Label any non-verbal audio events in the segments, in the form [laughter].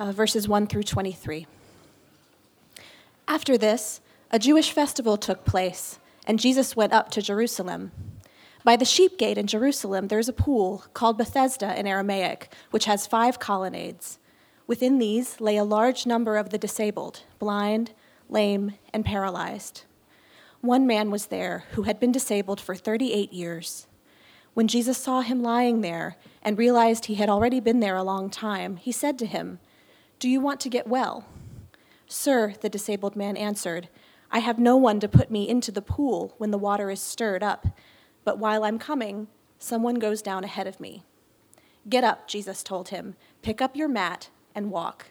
uh, verses 1 through 23. After this, a Jewish festival took place, and Jesus went up to Jerusalem. By the sheep gate in Jerusalem, there is a pool called Bethesda in Aramaic, which has five colonnades. Within these lay a large number of the disabled, blind, lame, and paralyzed. One man was there who had been disabled for 38 years. When Jesus saw him lying there and realized he had already been there a long time, he said to him, Do you want to get well? Sir, the disabled man answered, I have no one to put me into the pool when the water is stirred up, but while I'm coming, someone goes down ahead of me. Get up, Jesus told him, pick up your mat and walk.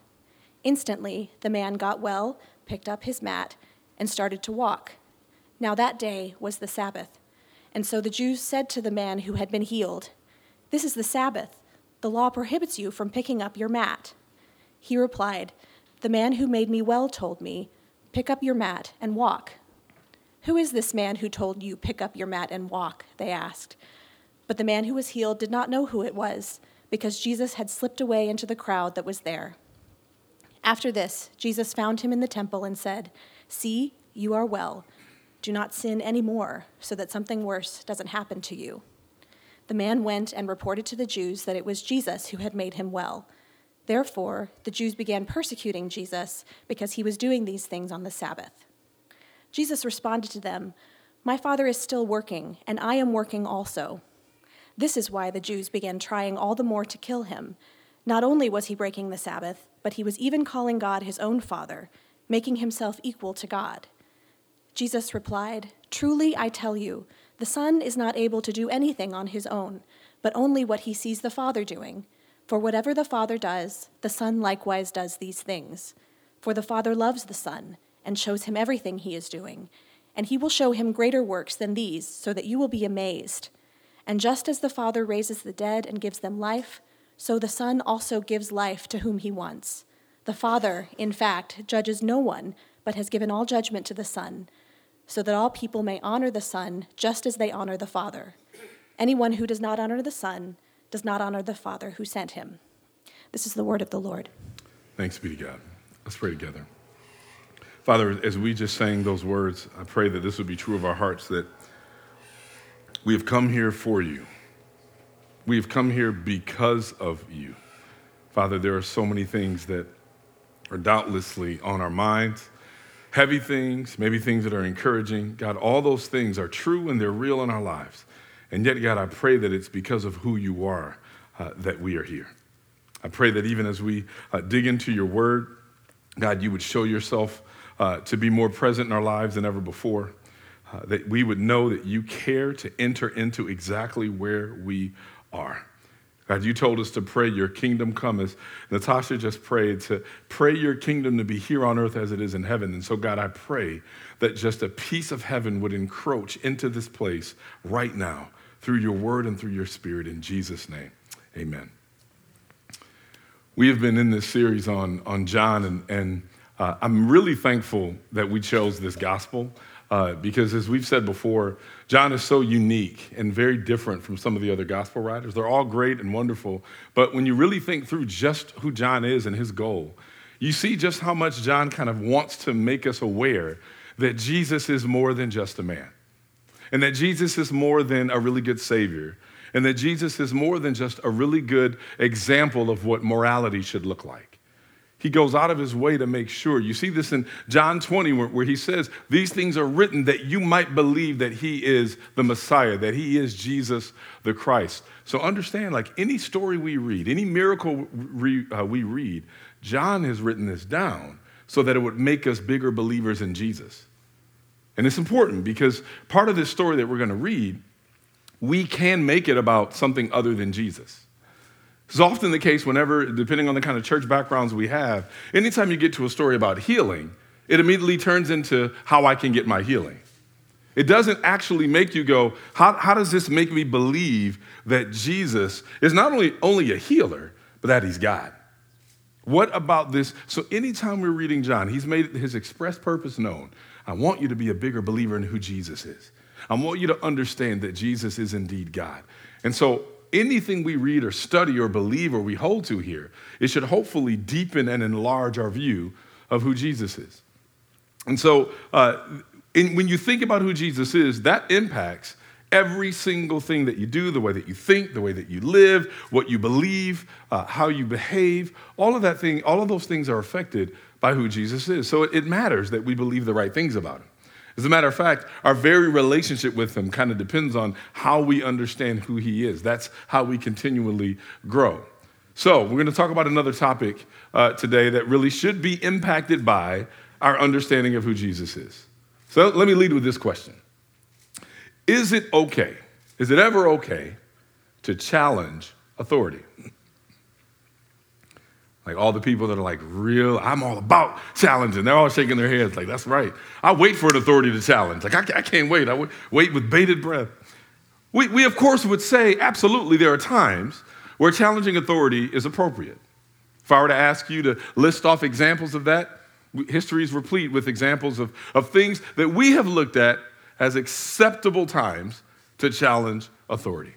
Instantly, the man got well, picked up his mat, and started to walk. Now that day was the Sabbath. And so the Jews said to the man who had been healed, This is the Sabbath. The law prohibits you from picking up your mat. He replied, The man who made me well told me, Pick up your mat and walk. Who is this man who told you, Pick up your mat and walk? They asked. But the man who was healed did not know who it was, because Jesus had slipped away into the crowd that was there. After this, Jesus found him in the temple and said, See, you are well. Do not sin any more, so that something worse doesn't happen to you. The man went and reported to the Jews that it was Jesus who had made him well. Therefore, the Jews began persecuting Jesus because he was doing these things on the Sabbath. Jesus responded to them, My Father is still working, and I am working also. This is why the Jews began trying all the more to kill him. Not only was he breaking the Sabbath, but he was even calling God his own Father, making himself equal to God. Jesus replied, Truly I tell you, the Son is not able to do anything on his own, but only what he sees the Father doing. For whatever the Father does, the Son likewise does these things. For the Father loves the Son and shows him everything he is doing, and he will show him greater works than these, so that you will be amazed. And just as the Father raises the dead and gives them life, so the Son also gives life to whom he wants. The Father, in fact, judges no one, but has given all judgment to the Son, so that all people may honor the Son just as they honor the Father. Anyone who does not honor the Son does not honor the Father who sent him. This is the word of the Lord. Thanks be to God. Let's pray together. Father, as we just sang those words, I pray that this would be true of our hearts that we have come here for you. We have come here because of you. Father, there are so many things that are doubtlessly on our minds heavy things, maybe things that are encouraging. God, all those things are true and they're real in our lives. And yet, God, I pray that it's because of who you are uh, that we are here. I pray that even as we uh, dig into your word, God, you would show yourself uh, to be more present in our lives than ever before. Uh, that we would know that you care to enter into exactly where we are. God, you told us to pray your kingdom come as Natasha just prayed, to pray your kingdom to be here on earth as it is in heaven. And so, God, I pray that just a piece of heaven would encroach into this place right now through your word and through your spirit. In Jesus' name, amen. We have been in this series on, on John, and, and uh, I'm really thankful that we chose this gospel. Uh, because as we've said before, John is so unique and very different from some of the other gospel writers. They're all great and wonderful, but when you really think through just who John is and his goal, you see just how much John kind of wants to make us aware that Jesus is more than just a man, and that Jesus is more than a really good Savior, and that Jesus is more than just a really good example of what morality should look like. He goes out of his way to make sure. You see this in John 20, where, where, he says, These things are written that you might believe that he is the Messiah, that he is Jesus the Christ. So understand, like any story we read, any miracle we, uh, we read, John has written this down so that it would make us bigger believers in Jesus. And it's important because part of this story that we're going to read, we can make it about something other than Jesus. It's often the case whenever, depending on the kind of church backgrounds we have, anytime you get to a story about healing, it immediately turns into how I can get my healing. It doesn't actually make you go, how, how does this make me believe that Jesus is not only, only a healer, but that he's God? What about this? So, anytime we're reading John, he's made his express purpose known. I want you to be a bigger believer in who Jesus is. I want you to understand that Jesus is indeed God. And so, anything we read or study or believe or we hold to here, it should hopefully deepen and enlarge our view of who Jesus is. And so, uh, in, when you think about who Jesus is, that impacts every single thing that you do, the way that you think, the way that you live, what you believe, uh, how you behave. All of that thing, all of those things are affected by who Jesus is. So it, matters that we believe the right things about him. As a matter of fact, our very relationship with him kind of depends on how we understand who he is. That's how we continually grow. So, we're going to talk about another topic uh, today that really should be impacted by our understanding of who Jesus is. So, let me lead with this question Is it okay? Is it ever okay to challenge authority? Like all the people that are like, real, I'm all about challenging. They're all shaking their heads like, that's right. I wait for an authority to challenge. Like, I, I can't wait. I wait with bated breath. We, we, of course, would say, absolutely, there are times where challenging authority is appropriate. If I were to ask you to list off examples of that, history is replete with examples of, of things that we have looked at as acceptable times to challenge authority.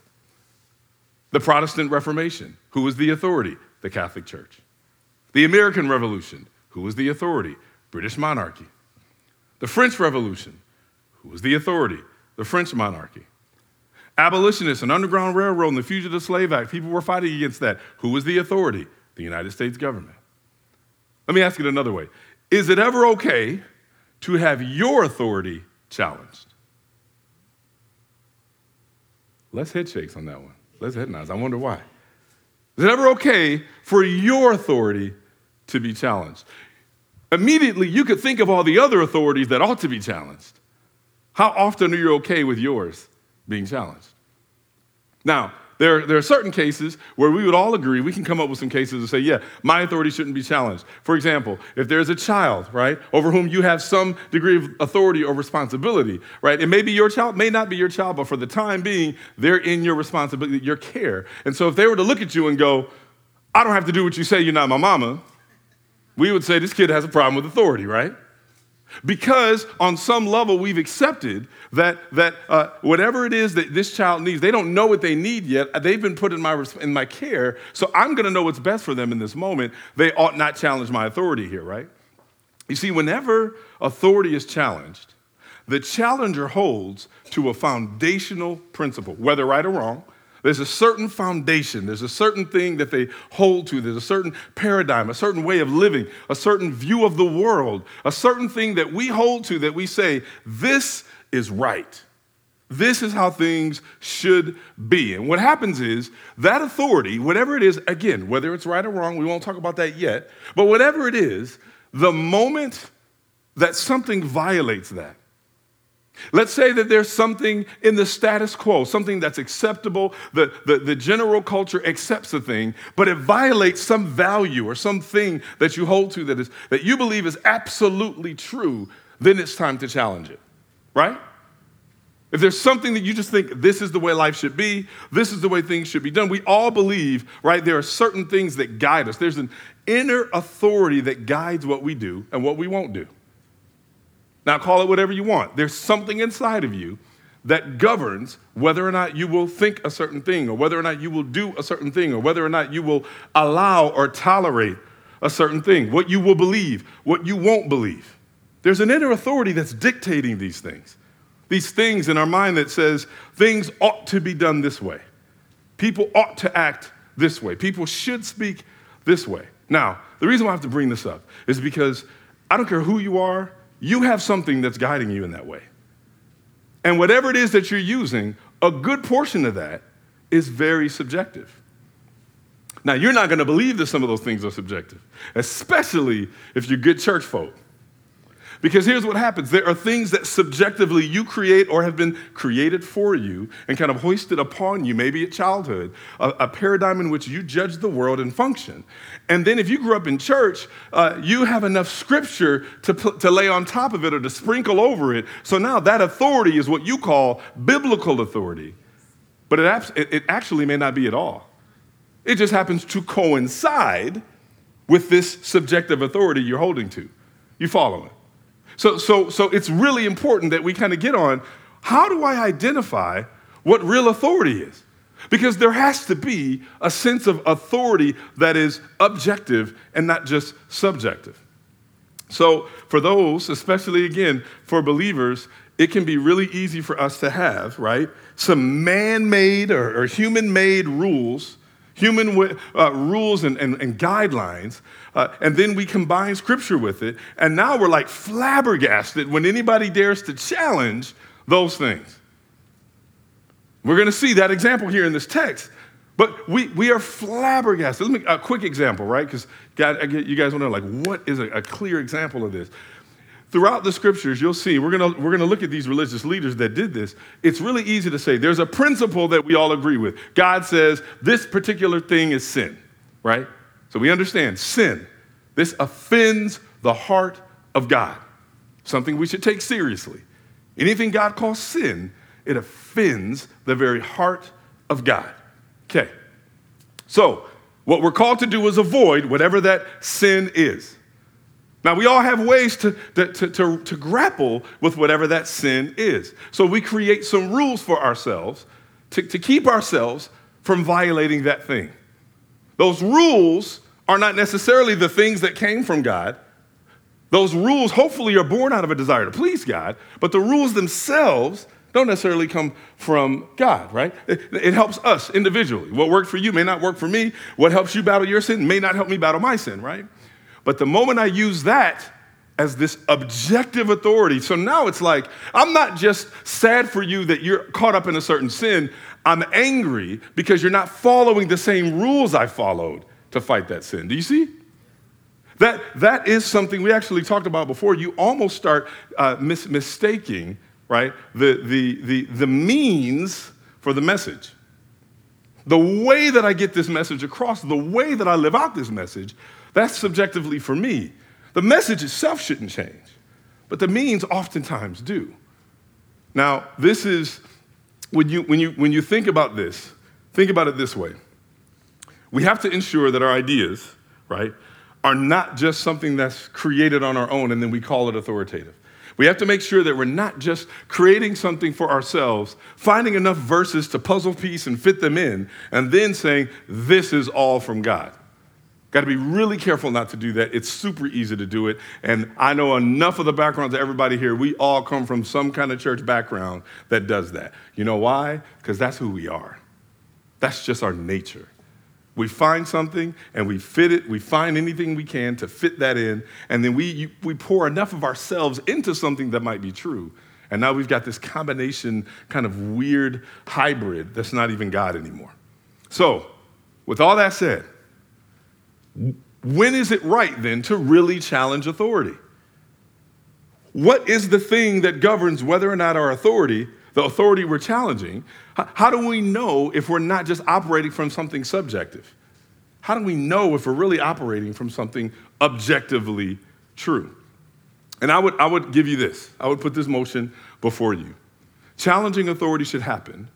The Protestant Reformation, who was the authority? The Catholic Church. The American Revolution, who was the authority? British monarchy. The French Revolution, who was the authority? The French monarchy. Abolitionists and Underground Railroad and the Fugitive Slave Act, people were fighting against that. Who was the authority? The United States government. Let me ask it another way Is it ever okay to have your authority challenged? Less head shakes on that one. Less head nods. I wonder why. Is it ever okay for your authority to be challenged. Immediately, you could think of all the other authorities that ought to be challenged. How often are you okay with yours being challenged? Now, there, there are certain cases where we would all agree, we can come up with some cases and say, yeah, my authority shouldn't be challenged. For example, if there's a child, right, over whom you have some degree of authority or responsibility, right, it may be your child, may not be your child, but for the time being, they're in your responsibility, your care. And so if they were to look at you and go, I don't have to do what you say, you're not my mama, we would say this kid has a problem with authority, right? Because on some level, we've accepted that, that uh, whatever it is that this child needs, they don't know what they need yet. They've been put in my, in my care, so I'm going to know what's best for them in this moment. They ought not challenge my authority here, right? You see, whenever authority is challenged, the challenger holds to a foundational principle, whether right or wrong, there's a certain foundation, there's a certain thing that they hold to, there's a certain paradigm, a certain way of living, a certain view of the world, a certain thing that we hold to that we say, this is right. This is how things should be. And what happens is that authority, whatever it is, again, whether it's right or wrong, we won't talk about that yet, but whatever it is, the moment that something violates that, Let's say that there's something in the status quo, something that's acceptable, the, the, the, general culture accepts a thing, but it violates some value or something that you hold to that, is, that you believe is absolutely true, then it's time to challenge it, right? If there's something that you just think this is the way life should be, this is the way things should be done, we all believe, right? There are certain things that guide us. There's an inner authority that guides what we do and what we won't do. Now, call it whatever you want. There's something inside of you that governs whether or not you will think a certain thing, or whether or not you will do a certain thing, or whether or not you will allow or tolerate a certain thing, what you will believe, what you won't believe. There's an inner authority that's dictating these things. These things in our mind that says things ought to be done this way. People ought to act this way. People should speak this way. Now, the reason why I have to bring this up is because I don't care who you are, you have something that's guiding you in that way. And whatever it is that you're using, a good portion of that is very subjective. Now, you're not going to believe that some of those things are subjective, especially if you're good church folk. Because here's what happens there are things that subjectively you create or have been created for you and kind of hoisted upon you, maybe at childhood, a, a paradigm in which you judge the world and function. And then if you grew up in church, uh, you have enough scripture to, to lay on top of it or to sprinkle over it. So now that authority is what you call biblical authority. But it, it actually may not be at all. It just happens to coincide with this subjective authority you're holding to. You follow it? So, so, so it's really important that we kind of get on how do I identify what real authority is? Because there has to be a sense of authority that is objective and not just subjective. So, for those, especially again for believers, it can be really easy for us to have, right, some man made or, or human made rules human uh, rules and, and, and guidelines, uh, and then we combine scripture with it, and now we're like flabbergasted when anybody dares to challenge those things. We're going to see that example here in this text. But we, we are flabbergasted. Let me a quick example, right? Because God, you guys want to know, like, what is a, a clear example of this? throughout the scriptures, you'll see, we're gonna, we're gonna look at these religious leaders that did this. It's really easy to say there's a principle that we all agree with. God says this particular thing is sin, right? So we understand sin. This offends the heart of God, something we should take seriously. Anything God calls sin, it offends the very heart of God. Okay. So, what we're called to do is avoid whatever that sin is. Now, we all have ways to, to, to, to, grapple with whatever that sin is. So we create some rules for ourselves to, to keep ourselves from violating that thing. Those rules are not necessarily the things that came from God. Those rules hopefully are born out of a desire to please God, but the rules themselves don't necessarily come from God, right? It, it, helps us individually. What worked for you may not work for me. What helps you battle your sin may not help me battle my sin, right? But the moment I use that as this objective authority, so now it's like, I'm not just sad for you that you're caught up in a certain sin. I'm angry because you're not following the same rules I followed to fight that sin. Do you see? That, that is something we actually talked about before. You almost start uh, mis- mistaking, right, the, the, the, the means for the message. The way that I get this message across, the way that I live out this message, that's subjectively for me. The message itself shouldn't change, but the means oftentimes do. Now, this is when you, when you, when you think about this, think about it this way. We have to ensure that our ideas, right, are not just something that's created on our own and then we call it authoritative. We have to make sure that we're not just creating something for ourselves, finding enough verses to puzzle piece and fit them in, and then saying, This is all from God. Got to be really careful not to do that. It's super easy to do it. And I know enough of the backgrounds of everybody here. We all come from some kind of church background that does that. You know why? Because that's who we are. That's just our nature. We find something and we fit it, we find anything we can to fit that in, and then we, we pour enough of ourselves into something that might be true. And now we've got this combination, kind of weird hybrid that's not even God anymore. So, with all that said, when is it right then to really challenge authority? What is the thing that governs whether or not our authority, the authority we're challenging, how do we know if we're not just operating from something subjective? How do we know if we're really operating from something objectively true? And I would, I would give you this. I would put this motion before you. Challenging authority should happen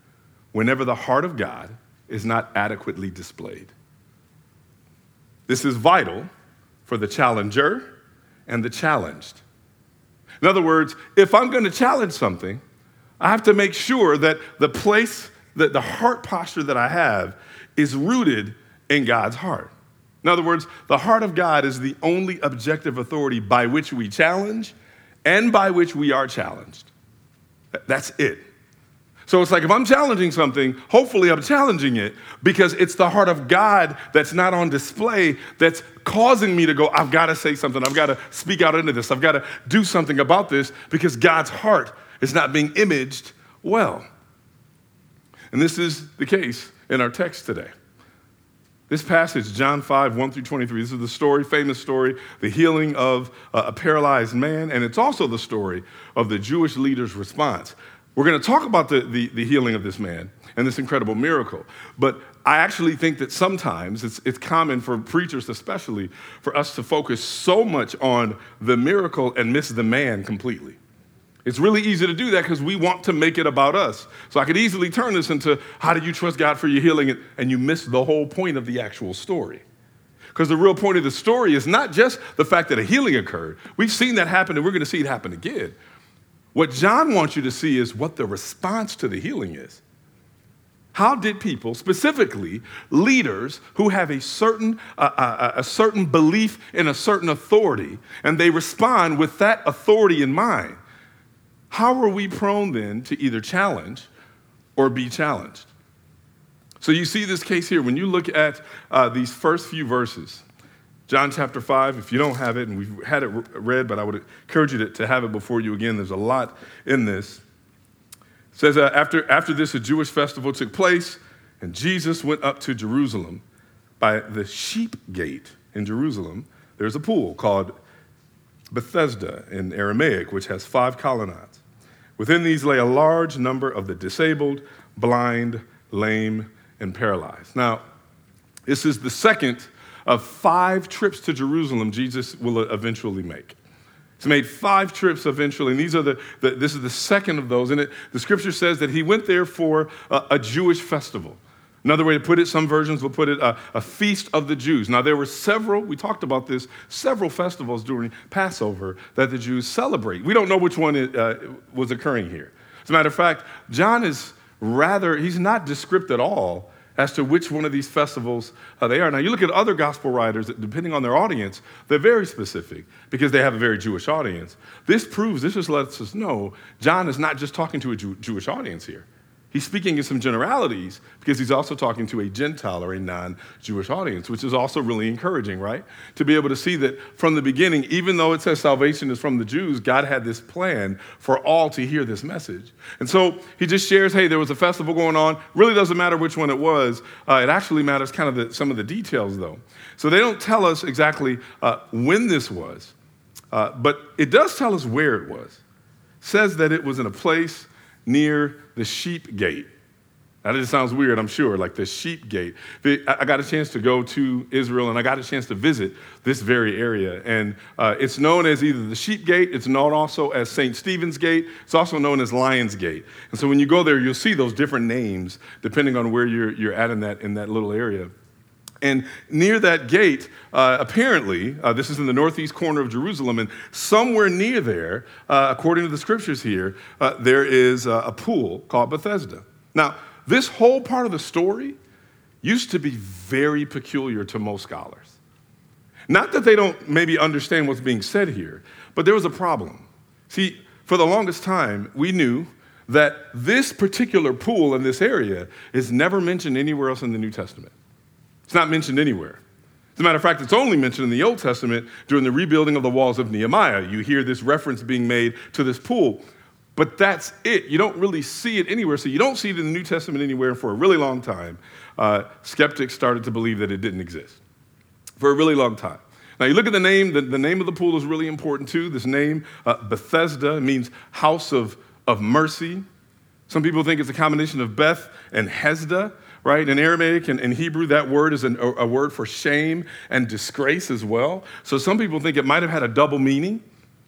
whenever the heart of God is not adequately displayed. This is vital for the challenger and the challenged. In other words, if I'm going to challenge something, I have to make sure that the place, that the heart posture that I have is rooted in God's heart. In other words, the heart of God is the only objective authority by which we challenge and by which we are challenged. That's it. So it's like if I'm challenging something, hopefully I'm challenging it because it's the heart of God that's not on display that's causing me to go, I've got to say something. I've got to speak out into this. I've got to do something about this because God's heart is not being imaged well. And this is the case in our text today. This passage, John 5, 1 through 23, this is the story, famous story, the healing of a paralyzed man, and it's also the story of the Jewish leader's response. We're going to talk about the, the, the healing of this man and this incredible miracle. But I actually think that sometimes it's, it's common for preachers, especially, for us to focus so much on the miracle and miss the man completely. It's really easy to do that because we want to make it about us. So I could easily turn this into how do you trust God for your healing? And you miss the whole point of the actual story. Because the real point of the story is not just the fact that a healing occurred. We've seen that happen and we're going to see it happen again. What John wants you to see is what the response to the healing is. How did people, specifically leaders who have a certain, uh, uh, a certain belief in a certain authority, and they respond with that authority in mind, how are we prone then to either challenge or be challenged? So you see this case here. When you look at uh, these first few verses, John chapter 5, if you don't have it, and we've had it read, but I would encourage you to, to have it before you again. There's a lot in this. It says, uh, after, after this, a Jewish festival took place, and Jesus went up to Jerusalem. By the sheep gate in Jerusalem, there's a pool called Bethesda in Aramaic, which has five colonnades. Within these lay a large number of the disabled, blind, lame, and paralyzed. Now, this is the second of five trips to Jerusalem Jesus will eventually make. He's made five trips eventually, and these are the, the this is the second of those. And it, the scripture says that he went there for a, a Jewish festival. Another way to put it, some versions will put it a, a, feast of the Jews. Now, there were several, we talked about this, several festivals during Passover that the Jews celebrate. We don't know which one it, uh, was occurring here. As a matter of fact, John is rather, he's not descriptive at all as to which one of these festivals uh, they are. Now, you look at other gospel writers, depending on their audience, they're very specific because they have a very Jewish audience. This proves, this just lets us know John is not just talking to a Jew- Jewish audience here. He's speaking in some generalities because he's also talking to a Gentile or a non Jewish audience, which is also really encouraging, right? To be able to see that from the beginning, even though it says salvation is from the Jews, God had this plan for all to hear this message. And so he just shares hey, there was a festival going on. Really doesn't matter which one it was. Uh, it actually matters kind of the, some of the details, though. So they don't tell us exactly uh, when this was, uh, but it does tell us where it was. It says that it was in a place near the sheep gate. Now, that just sounds weird, I'm sure, like the sheep gate. I got a chance to go to Israel and I got a chance to visit this very area. And uh, it's known as either the sheep gate, it's known also as St. Stephen's Gate, it's also known as Lion's Gate. And so when you go there, you'll see those different names depending on where you're, you're at in that, in that little area. And near that gate, uh, apparently, uh, this is in the northeast corner of Jerusalem, and somewhere near there, uh, according to the scriptures here, uh, there is a pool called Bethesda. Now, this whole part of the story used to be very peculiar to most scholars. Not that they don't maybe understand what's being said here, but there was a problem. See, for the longest time, we knew that this particular pool in this area is never mentioned anywhere else in the New Testament. It's not mentioned anywhere. As a matter of fact, it's only mentioned in the Old Testament during the rebuilding of the walls of Nehemiah. You hear this reference being made to this pool, but that's it. You don't really see it anywhere. So you don't see it in the New Testament anywhere for a really long time. Uh, skeptics started to believe that it didn't exist for a really long time. Now, you look at the name, the, the name of the pool is really important too. This name, uh, Bethesda, means house of, of mercy. Some people think it's a combination of Beth and Hesda, right? In Aramaic and in Hebrew, that word is an, a, word for shame and disgrace as well. So some people think it might have had a double meaning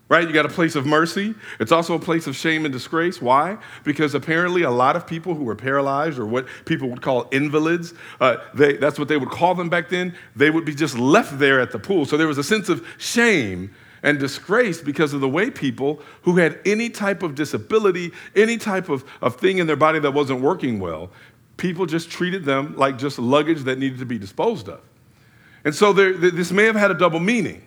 right? You got a place of mercy. It's also a place of shame and disgrace. Why? Because apparently a lot of people who were paralyzed or what people would call invalids, uh, they, that's what they would call them back then, they would be just left there at the pool. So there was a sense of shame and disgrace because of the way people who had any type of disability, any type of, of thing in their body that wasn't working well, people just treated them like just luggage that needed to be disposed of. And so there, this may have had a double meaning,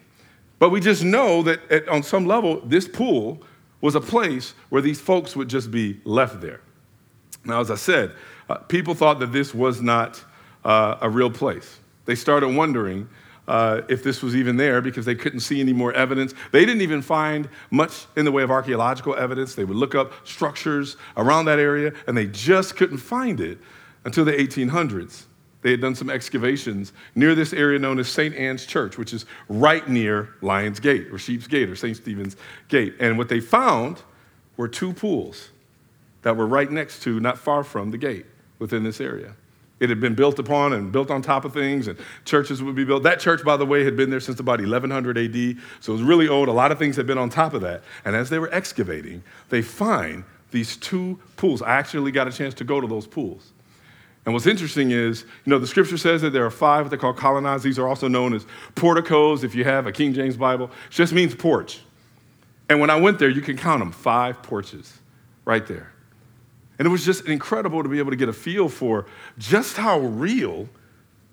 but we just know that at, on some level, this pool was a place where these folks would just be left there. Now, as I said, uh, people thought that this was not uh, a real place. They started wondering uh, if this was even there because they couldn't see any more evidence. They didn't even find much in the way of archaeological evidence. They would look up structures around that area and they just couldn't find it until the 1800s. they had done some excavations near this area known as St. Anne's Church, which is right near Lion's Gate or Sheep's Gate or St. Stephen's Gate. And what they found were two pools that were right next to, not far from, the gate within this area. It had been built upon and built on top of things, and churches would be built. That church, by the way, had been there since about 1100 AD, so it was really old. A lot of things had been on top of that. And as they were excavating, they find these two pools. I actually got a chance to go to those pools. And what's interesting is, you know, the scripture says that there are five what they call colonnades. These are also known as porticos if you have a King James Bible. It just means porch. And when I went there, you can count them five porches right there. And it was just incredible to be able to get a feel for just how real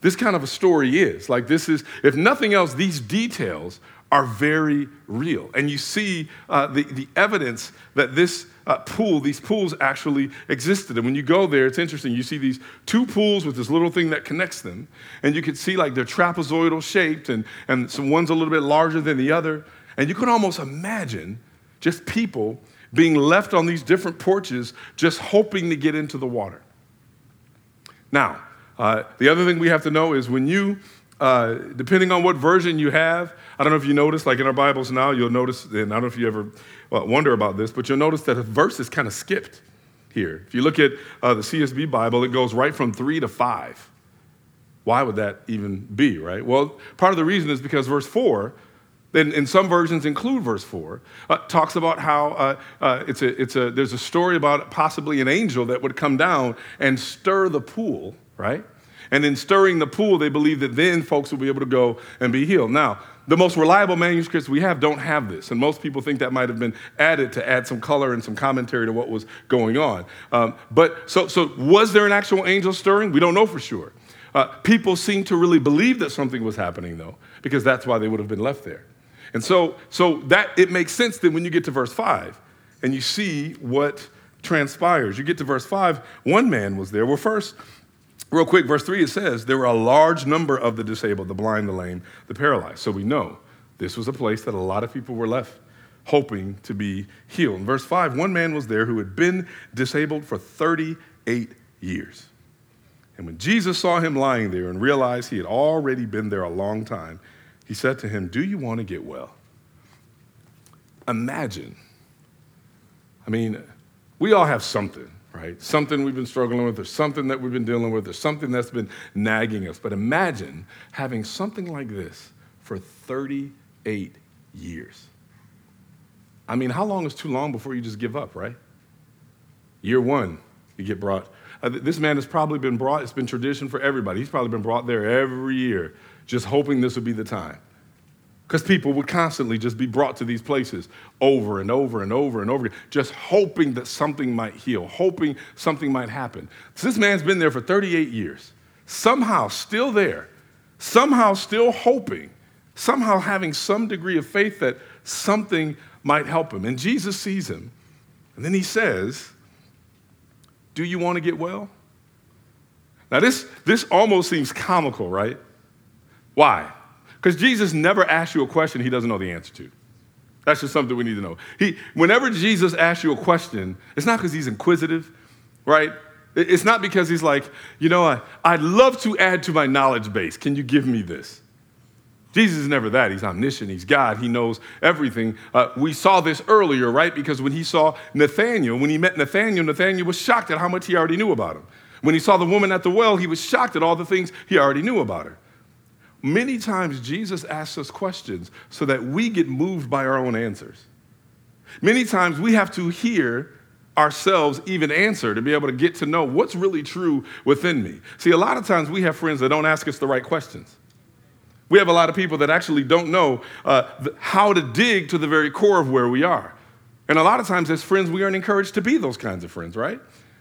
this kind of a story is. Like, this is, if nothing else, these details are very real. And you see uh, the, the evidence that this uh, pool, these pools actually existed. And when you go there, it's interesting. You see these two pools with this little thing that connects them. And you can see like they're trapezoidal shaped, and, and one's a little bit larger than the other. And you can almost imagine just people being left on these different porches, just hoping to get into the water. Now, uh, the other thing we have to know is when you, uh, depending on what version you have, I don't know if you notice, like in our Bibles now, you'll notice, and I don't know if you ever wonder about this, but you'll notice that a verse is kind of skipped here. If you look at uh, the CSB Bible, it goes right from three to five. Why would that even be, right? Well, part of the reason is because verse four then in some versions include verse 4 uh, talks about how uh, uh, it's a, it's a, there's a story about possibly an angel that would come down and stir the pool right and in stirring the pool they believe that then folks will be able to go and be healed. Now the most reliable manuscripts we have don't have this and most people think that might have been added to add some color and some commentary to what was going on. Um, but so, so was there an actual angel stirring? We don't know for sure. Uh, people seem to really believe that something was happening though because that's why they would have been left there. And so, so that it makes sense then when you get to verse 5 and you see what transpires. You get to verse 5, one man was there. Well, first, real quick, verse 3 it says there were a large number of the disabled, the blind, the lame, the paralyzed. So we know this was a place that a lot of people were left hoping to be healed. In verse 5, one man was there who had been disabled for 38 years. And when Jesus saw him lying there and realized he had already been there a long time, he said to him, Do you want to get well? Imagine. I mean, we all have something, right? Something we've been struggling with, or something that we've been dealing with, or something that's been nagging us. But imagine having something like this for 38 years. I mean, how long is too long before you just give up, right? Year one, you get brought. Uh, this man has probably been brought, it's been tradition for everybody. He's probably been brought there every year just hoping this would be the time. Because people would constantly just be brought to these places over and over and over and over again, just hoping that something might heal, hoping something might happen. So this man's been there for 38 years, somehow still there, somehow still hoping, somehow having some degree of faith that something might help him. And Jesus sees him, and then he says, Do you want to get well? Now, this, this almost seems comical, right? Why? Because Jesus never asks you a question he doesn't know the answer to. That's just something we need to know. He, whenever Jesus asks you a question, it's not because he's inquisitive, right? It's not because he's like, you know, I, I'd love to add to my knowledge base. Can you give me this? Jesus is never that. He's omniscient. He's God. He knows everything. Uh, we saw this earlier, right? Because when he saw Nathaniel, when he met Nathaniel, Nathaniel was shocked at how much he already knew about him. When he saw the woman at the well, he was shocked at all the things he already knew about her. Many times, Jesus asks us questions so that we get moved by our own answers. Many times, we have to hear ourselves even answer to be able to get to know what's really true within me. See, a lot of times we have friends that don't ask us the right questions. We have a lot of people that actually don't know uh, how to dig to the very core of where we are. And a lot of times, as friends, we aren't encouraged to be those kinds of friends, right?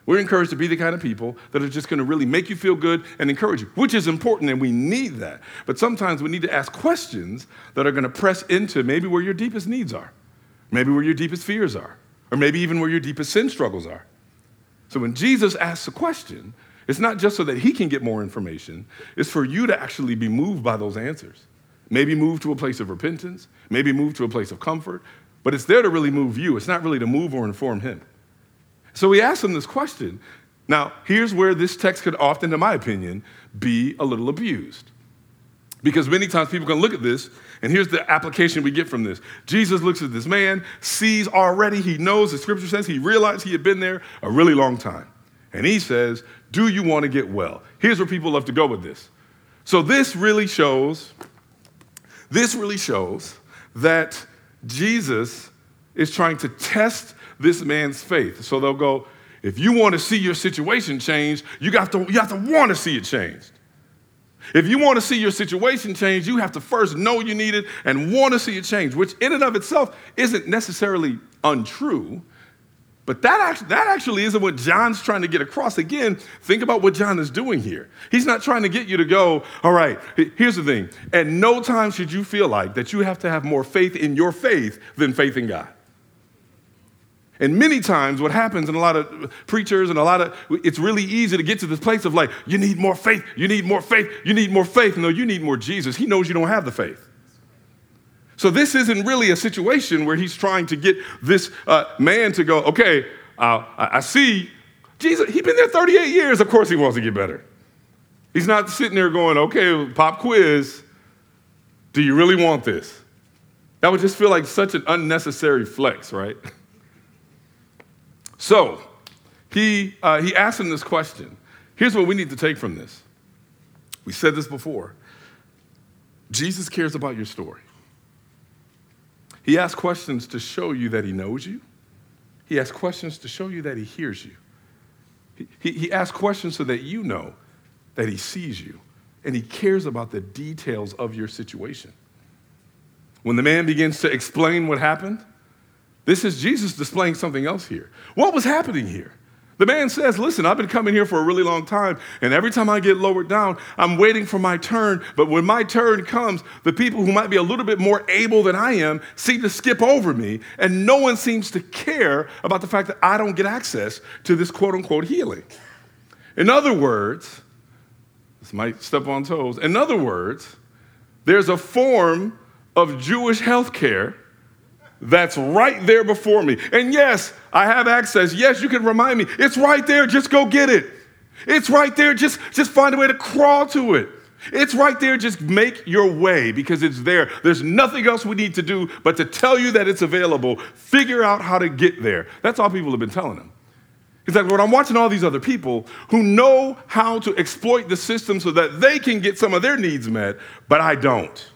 We're encouraged to be the kind of people that are just going to really make you feel good and encourage you, which is important and we need that. But sometimes we need to ask questions that are going to press into maybe where your deepest needs are, maybe where your deepest fears are, or maybe even where your deepest sin struggles are. So when Jesus asks a question, it's not just so that he can get more information, it's for you to actually be moved by those answers. Maybe move to a place of repentance, maybe move to a place of comfort, but it's there to really move you. It's not really to move or inform him. So we asked him this question Now, here's where this text could often, in my opinion, be a little abused. Because many times people can look at this, and here's the application we get from this. Jesus looks at this man, sees already, he knows, the scripture says he realized he had been there a really long time. And he says, Do you want to get well? Here's where people love to go with this. So this really shows, this really shows that Jesus is trying to test this man's faith. So they'll go, if you want to see your situation change, you, got to, you have to want to see it changed. If you want to see your situation change, you have to first know you need it and want to see it change, which in and of itself isn't necessarily untrue. But that actually, that actually isn't what John's trying to get across. Again, think about what John is doing here. He's not trying to get you to go, all right, here's the thing. At no time should you feel like that you have to have more faith in your faith than faith in God. And many times, what happens in a lot of preachers and a lot of, it's really easy to get to this place of like, you need more faith, you need more faith, you need more faith. No, you need more Jesus. He knows you don't have the faith. So this isn't really a situation where he's trying to get this uh, man to go, okay, uh, I see Jesus, he's been there 38 years. Of course he wants to get better. He's not sitting there going, okay, pop quiz, do you really want this? That would just feel like such an unnecessary flex, right? [laughs] So he, uh, he asked him this question. Here's what we need to take from this. We said this before. Jesus cares about your story. He asks questions to show you that he knows you. He asks questions to show you that he hears you. He, he, he asks questions so that you know that he sees you and he cares about the details of your situation. When the man begins to explain what happened, this is Jesus displaying something else here. What was happening here? The man says, Listen, I've been coming here for a really long time, and every time I get lowered down, I'm waiting for my turn. But when my turn comes, the people who might be a little bit more able than I am seem to skip over me, and no one seems to care about the fact that I don't get access to this quote unquote healing. In other words, this might step on toes. In other words, there's a form of Jewish health care that's right there before me. And yes, I have access. Yes, you can remind me. It's right there. Just go get it. It's right there. Just, just find a way to crawl to it. It's right there. Just make your way because it's there. There's nothing else we need to do but to tell you that it's available. Figure out how to get there. That's all people have been telling them. It's like when I'm watching all these other people who know how to exploit the system so that they can get some of their needs met, but I don't.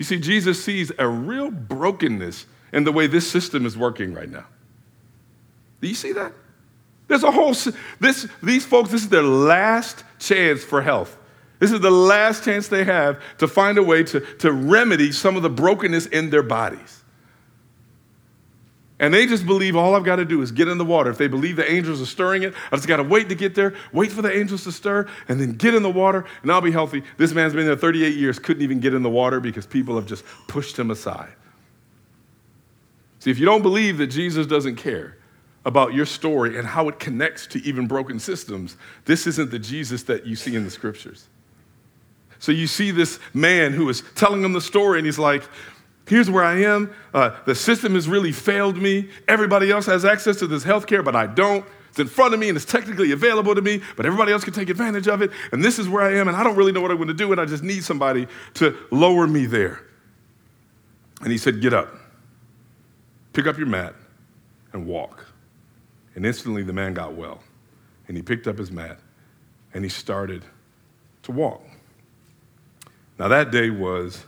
You see, Jesus sees a real brokenness in the way this system is working right now. Do you see that? There's a whole, this, these folks, this is their last chance for health. This is the last chance they have to find a way to, to remedy some of the brokenness in their bodies. And they just believe all I've got to do is get in the water. If they believe the angels are stirring it, I just got to wait to get there, wait for the angels to stir, and then get in the water, and I'll be healthy. This man's been there 38 years, couldn't even get in the water because people have just pushed him aside. See, if you don't believe that Jesus doesn't care about your story and how it connects to even broken systems, this isn't the Jesus that you see in the scriptures. So you see this man who is telling him the story, and he's like, Here's where I am. Uh, the system has really failed me. Everybody else has access to this health care, but I don't. It's in front of me and it's technically available to me, but everybody else can take advantage of it. And this is where I am, and I don't really know what I'm going to do, and I just need somebody to lower me there. And he said, Get up, pick up your mat, and walk. And instantly the man got well. And he picked up his mat and he started to walk. Now, that day was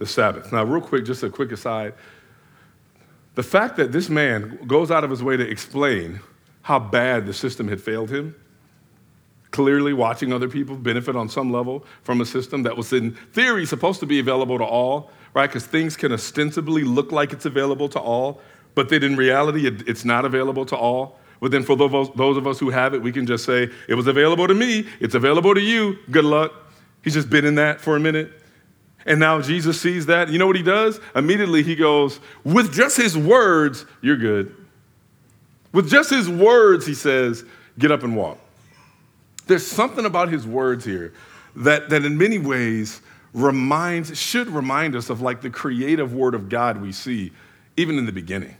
the Sabbath. Now, real quick, just a quick aside. The fact that this man goes out of his way to explain how bad the system had failed him, clearly watching other people benefit on some level from a system that was, in theory, supposed to be available to all, right? Because things can ostensibly look like it's available to all, but then in reality, it, it's not available to all. But then for those, those of us who have it, we can just say, it was available to me, it's available to you, good luck. He's just been in that for a minute. And now Jesus sees that. You know what he does? Immediately he goes, with just his words, you're good. With just his words, he says, get up and walk. There's something about his words here that, that in many ways reminds, should remind us of like the creative word of God we see even in the beginning.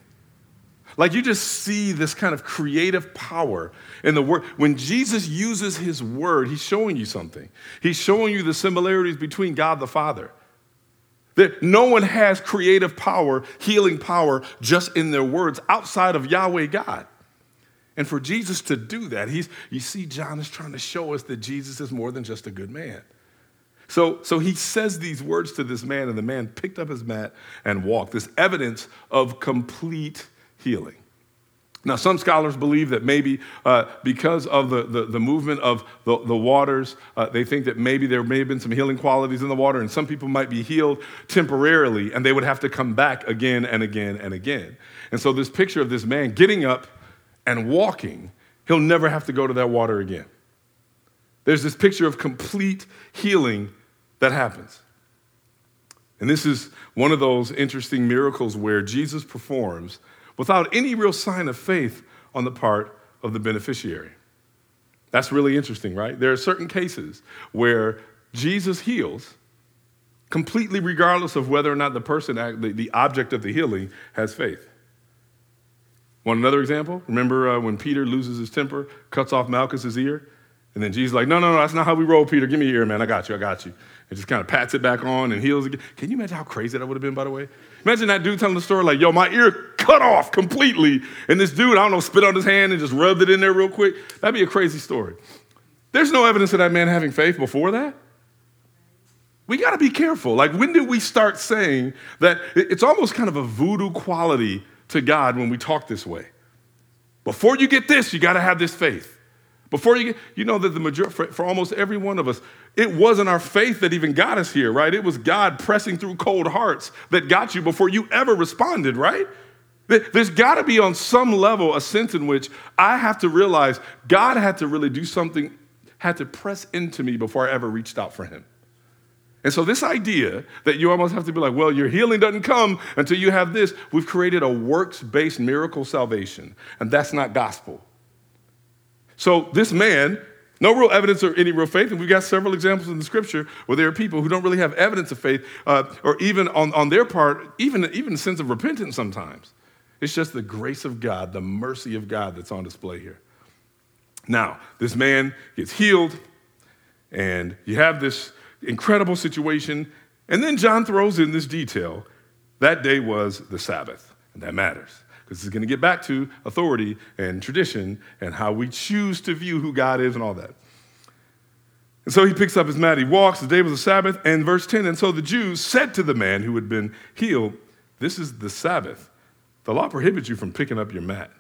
Like you just see this kind of creative power in the word. When Jesus uses his word, he's showing you something. He's showing you the similarities between God the Father. That no one has creative power, healing power just in their words outside of Yahweh God. And for Jesus to do that, he's, you see, John is trying to show us that Jesus is more than just a good man. So, so he says these words to this man, and the man picked up his mat and walked. This evidence of complete healing. Now, some scholars believe that maybe uh, because of the, the, the, movement of the, the waters, uh, they think that maybe there may have been some healing qualities in the water, and some people might be healed temporarily, and they would have to come back again and again and again. And so, this picture of this man getting up and walking, he'll never have to go to that water again. There's this picture of complete healing that happens. And this is one of those interesting miracles where Jesus performs without any real sign of faith on the part of the beneficiary. That's really interesting, right? There are certain cases where Jesus heals completely regardless of whether or not the person, the object of the healing, has faith. Want another example? Remember uh, when Peter loses his temper, cuts off Malchus's ear? And then Jesus is like, no, no, no, that's not how we roll, Peter. Give me your ear, man. I got you, I got you. And just kind of pats it back on and heals again. Can you imagine how crazy that would have been, by the way? Imagine that dude telling the story like, yo, my ear cut off completely. And this dude, I don't know, spit on his hand and just rubbed it in there real quick. That'd be a crazy story. There's no evidence of that man having faith before that. We got to be careful. Like, when did we start saying that it's almost kind of a voodoo quality to God when we talk this way? Before you get this, you got to have this faith. Before you get, you know that the majority, for, for, almost every one of us, it wasn't our faith that even got us here, right? It was God pressing through cold hearts that got you before you ever responded, right? There's got to be on some level a sense in which I have to realize God had to really do something, had to press into me before I ever reached out for Him. And so, this idea that you almost have to be like, well, your healing doesn't come until you have this, we've created a works based miracle salvation, and that's not gospel. So this man, no real evidence of any real faith, and we've got several examples in the scripture where there are people who don't really have evidence of faith, uh, or even on, on their part, even, even a sense of repentance sometimes. It's just the grace of God, the mercy of God that's on display here. Now, this man gets healed, and you have this incredible situation, and then John throws in this detail. That day was the Sabbath, and that matters because is going to get back to authority and tradition and how we choose to view who God is and all that. And so he picks up his mat, he walks, the day was the Sabbath, and verse 10 And so the Jews said to the man who had been healed, This is the Sabbath. The law prohibits you from picking up your mat.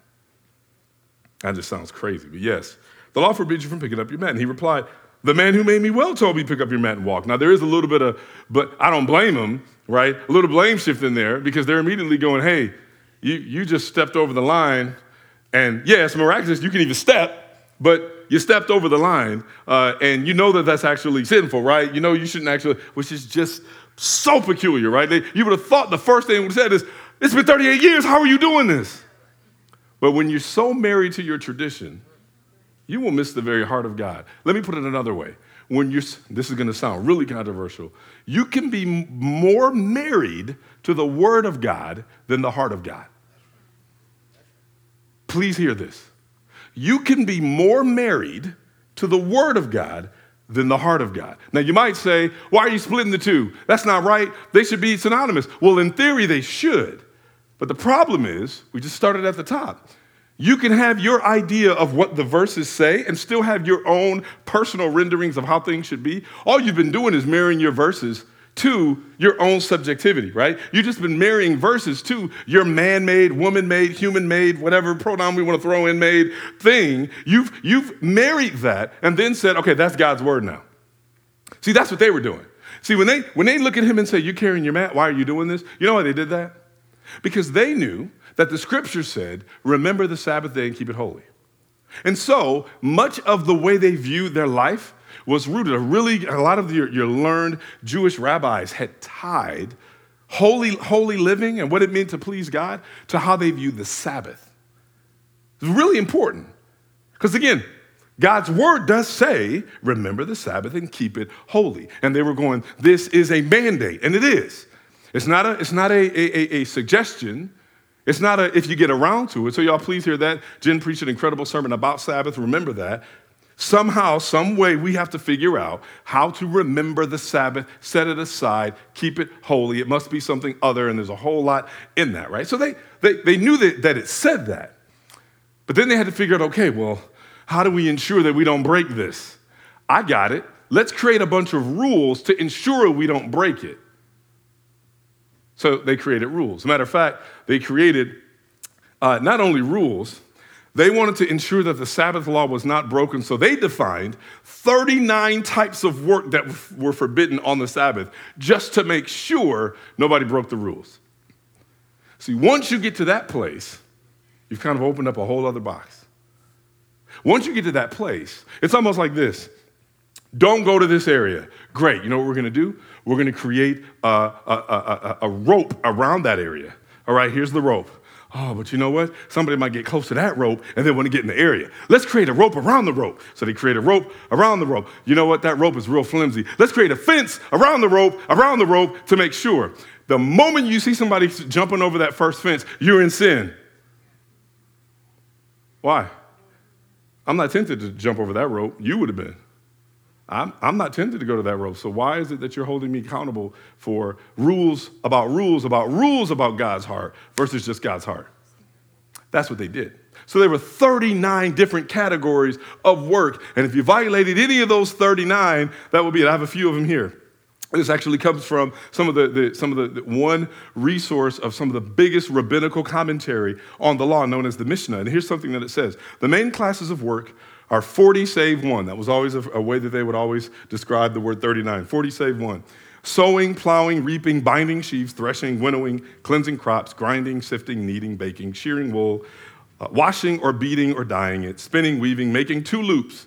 That just sounds crazy, but yes, the law forbids you from picking up your mat. And he replied, The man who made me well told me pick up your mat and walk. Now there is a little bit of, but I don't blame him, right? A little blame shift in there because they're immediately going, Hey, you, you just stepped over the line. And yeah, miraculous. You can even step, but you stepped over the line. Uh, and you know that that's actually sinful, right? You know you shouldn't actually, which is just so peculiar, right? They, you would have thought the first thing would have said is, It's been 38 years. How are you doing this? But when you're so married to your tradition, you will miss the very heart of God. Let me put it another way. When you're, this is going to sound really controversial, you can be more married to the Word of God than the heart of God. Please hear this. You can be more married to the Word of God than the heart of God. Now, you might say, why are you splitting the two? That's not right. They should be synonymous. Well, in theory, they should. But the problem is, we just started at the top. You can have your idea of what the verses say and still have your own personal renderings of how things should be. All you've been doing is marrying your verses to your own subjectivity, right? You've just been marrying verses to your man made, woman made, human made, whatever pronoun we want to throw in made thing. You've, you've married that and then said, okay, that's God's word now. See, that's what they were doing. See, when they, when they look at him and say, You're carrying your mat, why are you doing this? You know why they did that? Because they knew that the scripture said, Remember the Sabbath day and keep it holy. And so much of the way they viewed their life was rooted. A really, a lot of your, your learned Jewish rabbis had tied holy, holy living and what it meant to please God to how they viewed the Sabbath. It's really important. Because again, God's word does say, remember the Sabbath and keep it holy. And they were going, this is a mandate, and it is. It's not a, it's not a, a, a suggestion, It's not a if you get around to it. So, y'all, please hear that. Jen preached an incredible sermon about Sabbath. Remember that. Somehow, some way, we have to figure out how to remember the Sabbath, set it aside, keep it holy. It must be something other, and there's a whole lot in that, right? So they, they, they knew that, that it said that. But then they had to figure out okay, well, how do we ensure that we don't break this? I got it. Let's create a bunch of rules to ensure we don't break it. So they created rules. Matter of fact, they created uh, not only rules, they wanted to ensure that the Sabbath law was not broken, so they defined 39 types of work that were forbidden on the Sabbath just to make sure nobody broke the rules. See, once you get to that place, you've kind of opened up a whole other box. Once you get to that place, it's almost like this don't go to this area. Great. You know what we're going to do? We're going to create a, a, a, a, rope around that area. All right, here's the rope. Oh, but you know what? Somebody might get close to that rope and they want to get in the area. Let's create a rope around the rope. So they create a rope around the rope. You know what? That rope is real flimsy. Let's create a fence around the rope, around the rope to make sure. The moment you see somebody jumping over that first fence, you're in sin. Why? I'm not tempted to jump over that rope. You would have been. I'm, I'm not tempted to go to that rope. So why is it that you're holding me accountable for rules about rules about rules about God's heart versus just God's heart? That's what they did. So there were 39 different categories of work. And if you violated any of those 39, that would be it. I have a few of them here. This actually comes from some of the, the some of the, the, one resource of some of the biggest rabbinical commentary on the law, known as the Mishnah. And here's something that it says: the main classes of work are 40 save one. That was always a, a way that they would always describe the word 39. 40 save one. Sowing, plowing, reaping, binding sheaves, threshing, winnowing, cleansing crops, grinding, sifting, kneading, baking, shearing wool, uh, washing or beating or dyeing it, spinning, weaving, making two loops,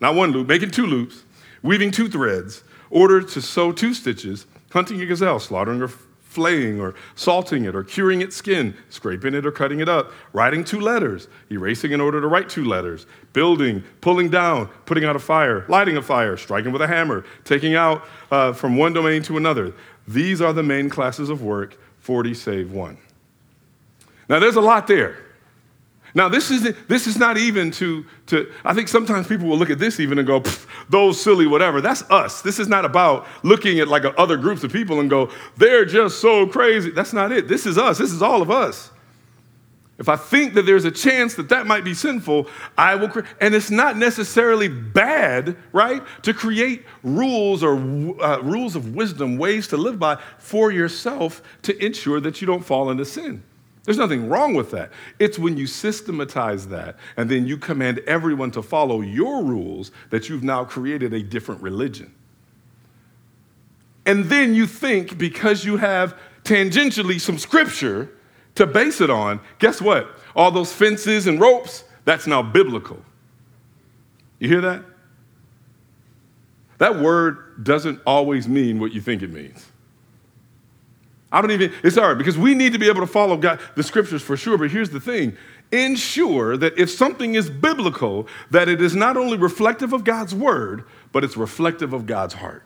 not one loop, making two loops, weaving two threads ordered to sew two stitches, hunting a gazelle, slaughtering or flaying or salting it or curing its skin, scraping it or cutting it up, writing two letters, erasing in order to write two letters, building, pulling down, putting out a fire, lighting a fire, striking with a hammer, taking out uh, from one domain to another. These are the main classes of work, 40 save one. Now, there's a lot there. Now, this is, this is not even to, to, I think sometimes people will look at this even and go, those silly whatever. That's us. This is not about looking at like other groups of people and go, they're just so crazy. That's not it. This is us. This is all of us. If I think that there's a chance that that might be sinful, I will, cre- and it's not necessarily bad, right, to create rules or uh, rules of wisdom, ways to live by for yourself to ensure that you don't fall into sin. There's nothing wrong with that. It's when you systematize that and then you command everyone to follow your rules that you've now created a different religion. And then you think because you have tangentially some scripture to base it on, guess what? All those fences and ropes, that's now biblical. You hear that? That word doesn't always mean what you think it means. I don't even, it's hard because we need to be able to follow God, the scriptures for sure. But here's the thing ensure that if something is biblical, that it is not only reflective of God's word, but it's reflective of God's heart.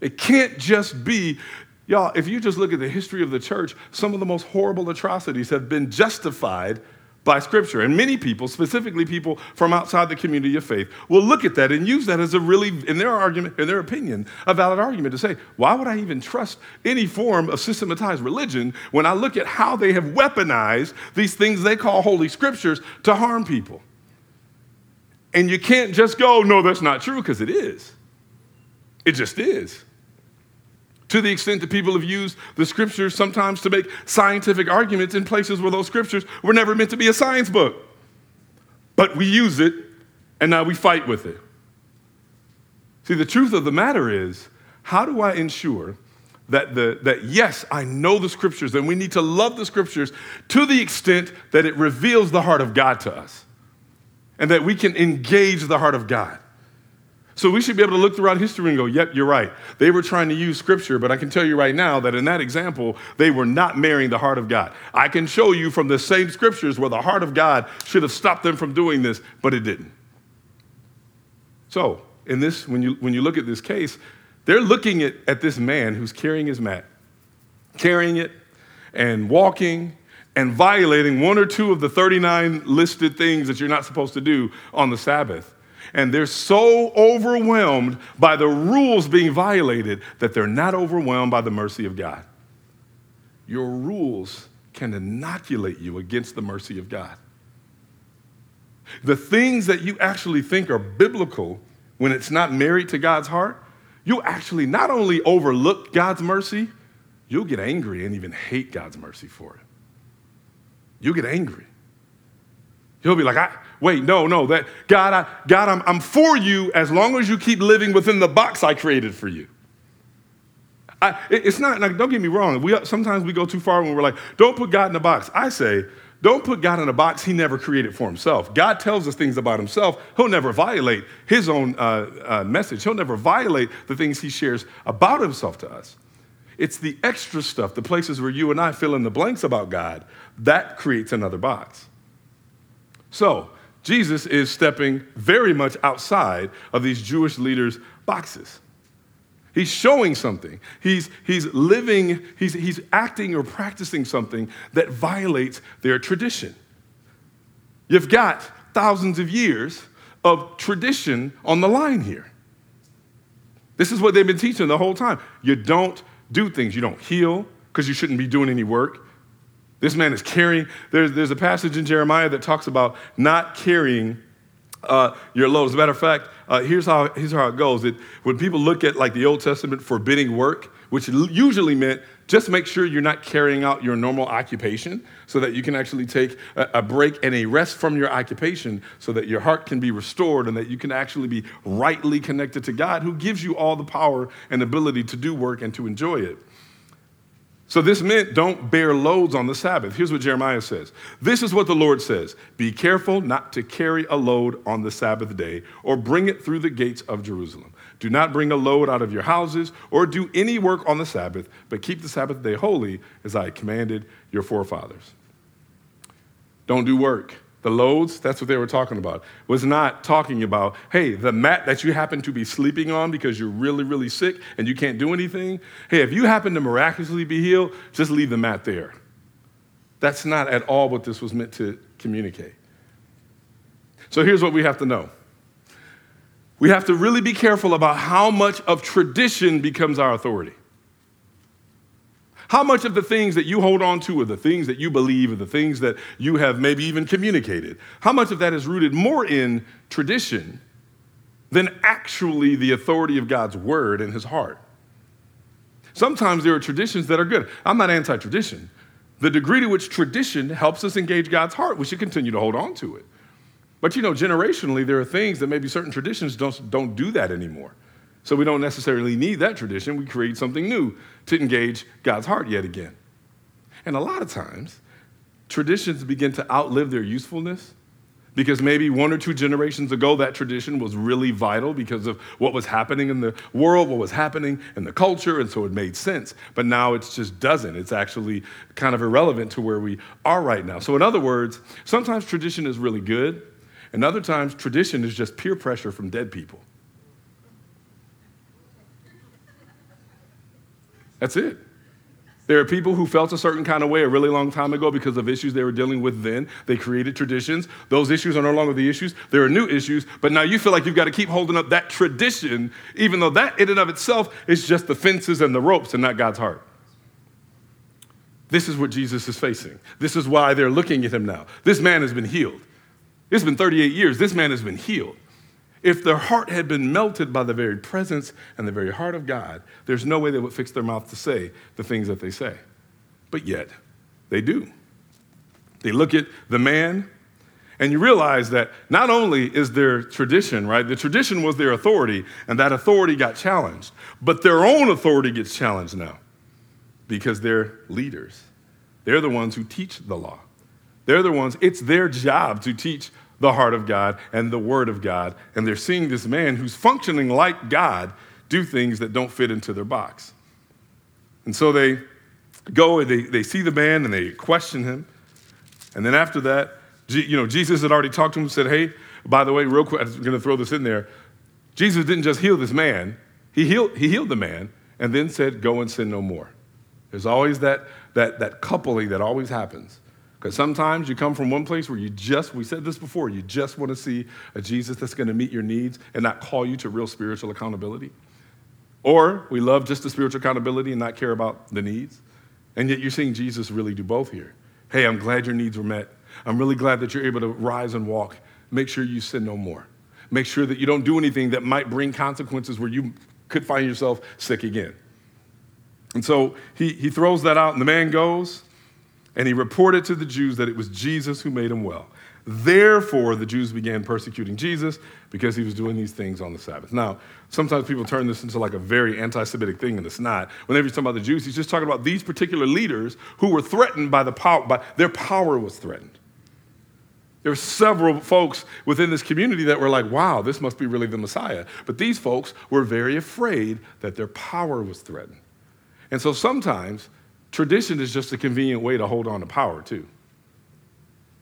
It can't just be, y'all, if you just look at the history of the church, some of the most horrible atrocities have been justified by Scripture. And many people, specifically people from outside the community of faith, will look at that and use that as a really, in their argument, in their opinion, a valid argument to say, why would I even trust any form of systematized religion when I look at how they have weaponized these things they call holy scriptures to harm people? And you can't just go, no, that's not true, because it is. It just is to the extent that people have used the scriptures sometimes to make scientific arguments in places where those scriptures were never meant to be a science book. But we use it, and now we fight with it. See, the truth of the matter is how do I ensure that, the, that yes, I know the scriptures, and we need to love the scriptures to the extent that it reveals the heart of God to us, and that we can engage the heart of God? So we should be able to look throughout history and go, yep, you're right. They were trying to use scripture, but I can tell you right now that in that example, they were not marrying the heart of God. I can show you from the same scriptures where the heart of God should have stopped them from doing this, but it didn't. So, in this, when you, when you look at this case, they're looking at, at this man who's carrying his mat, carrying it and walking and violating one or two of the 39 listed things that you're not supposed to do on the Sabbath. And they're so overwhelmed by the rules being violated that they're not overwhelmed by the mercy of God. Your rules can inoculate you against the mercy of God. The things that you actually think are biblical when it's not married to God's heart, you'll actually not only overlook God's mercy, you'll get angry and even hate God's mercy for it. You'll get angry. You'll be like, I, wait, no, no, that God, I, God, I'm, I'm for you as long as you keep living within the box I created for you. I, it's not like, don't get me wrong. We, sometimes we go too far when we're like, don't put God in a box. I say, don't put God in a box he never created for himself. God tells us things about himself. He'll never violate his own uh, uh, message, he'll never violate the things he shares about himself to us. It's the extra stuff, the places where you and I fill in the blanks about God, that creates another box. So, Jesus is stepping very much outside of these Jewish leaders' boxes. He's showing something. He's, he's living, he's, he's acting or practicing something that violates their tradition. You've got thousands of years of tradition on the line here. This is what they've been teaching the whole time. You don't do things, you don't heal because you shouldn't be doing any work. This man is carrying, there's, there's a passage in Jeremiah that talks about not carrying uh, your load. As a matter of fact, uh, here's, how, here's how it goes. It, when people look at like the Old Testament forbidding work, which usually meant just make sure you're not carrying out your normal occupation so that you can actually take a, a break and a rest from your occupation so that your heart can be restored and that you can actually be rightly connected to God who gives you all the power and ability to do work and to enjoy it. So this meant don't bear loads on the Sabbath. Here's what Jeremiah says This is what the Lord says Be careful not to carry a load on the Sabbath day or bring it through the gates of Jerusalem. Do not bring a load out of your houses or do any work on the Sabbath, but keep the Sabbath day holy as I commanded your forefathers. Don't do work. The loads, that's what they were talking about, was not talking about, hey, the mat that you happen to be sleeping on because you're really, really sick and you can't do anything. Hey, if you happen to miraculously be healed, just leave the mat there. That's not at all what this was meant to communicate. So here's what we have to know we have to really be careful about how much of tradition becomes our authority. How much of the things that you hold on to, or the things that you believe, or the things that you have maybe even communicated, how much of that is rooted more in tradition than actually the authority of God's word and his heart? Sometimes there are traditions that are good. I'm not anti tradition. The degree to which tradition helps us engage God's heart, we should continue to hold on to it. But you know, generationally, there are things that maybe certain traditions don't, don't do that anymore. So we don't necessarily need that tradition. We create something new to engage God's heart yet again. And a lot of times, traditions begin to outlive their usefulness because maybe one or two generations ago that tradition was really vital because of what was happening in the world, what was happening in the culture, and so it made sense. But now it just doesn't. It's actually kind of irrelevant to where we are right now. So, in other words, sometimes tradition is really good, and other times tradition is just peer pressure from dead people. That's it. There are people who felt a certain kind of way a really long time ago because of issues they were dealing with then. They created traditions. Those issues are no longer the issues. There are new issues, but now you feel like you've got to keep holding up that tradition, even though that in and of itself is just the fences and the ropes and not God's heart. This is what Jesus is facing. This is why they're looking at him now. This man has been healed. It's been 38 years. This man has been healed. If their heart had been melted by the very presence and the very heart of God, there's no way they would fix their mouth to say the things that they say. But yet, they do. They look at the man, and you realize that not only is their tradition, right? The tradition was their authority, and that authority got challenged, but their own authority gets challenged now because they're leaders. They're the ones who teach the law. They're the ones, it's their job to teach the heart of God and the word of God. And they're seeing this man who's functioning like God do things that don't fit into their box. And so they go and they, they see the man and they question him. And then after that, you know, Jesus had already talked to him and said, Hey, by the way, real quick, I'm going to throw this in there. Jesus didn't just heal this man, he healed, he healed the man and then said, Go and sin no more. There's always that, that, that coupling that always happens. Because sometimes you come from one place where you just, we said this before, you just want to see a Jesus that's going to meet your needs and not call you to real spiritual accountability. Or we love just the spiritual accountability and not care about the needs. And yet you're seeing Jesus really do both here. Hey, I'm glad your needs were met. I'm really glad that you're able to rise and walk. Make sure you sin no more. Make sure that you don't do anything that might bring consequences where you could find yourself sick again. And so he, he throws that out, and the man goes, and he reported to the Jews that it was Jesus who made him well. Therefore, the Jews began persecuting Jesus because he was doing these things on the Sabbath. Now, sometimes people turn this into like a very anti Semitic thing, and it's not. Whenever he's talking about the Jews, he's just talking about these particular leaders who were threatened by the power, by, their power was threatened. There were several folks within this community that were like, wow, this must be really the Messiah. But these folks were very afraid that their power was threatened. And so sometimes tradition is just a convenient way to hold on to power, too.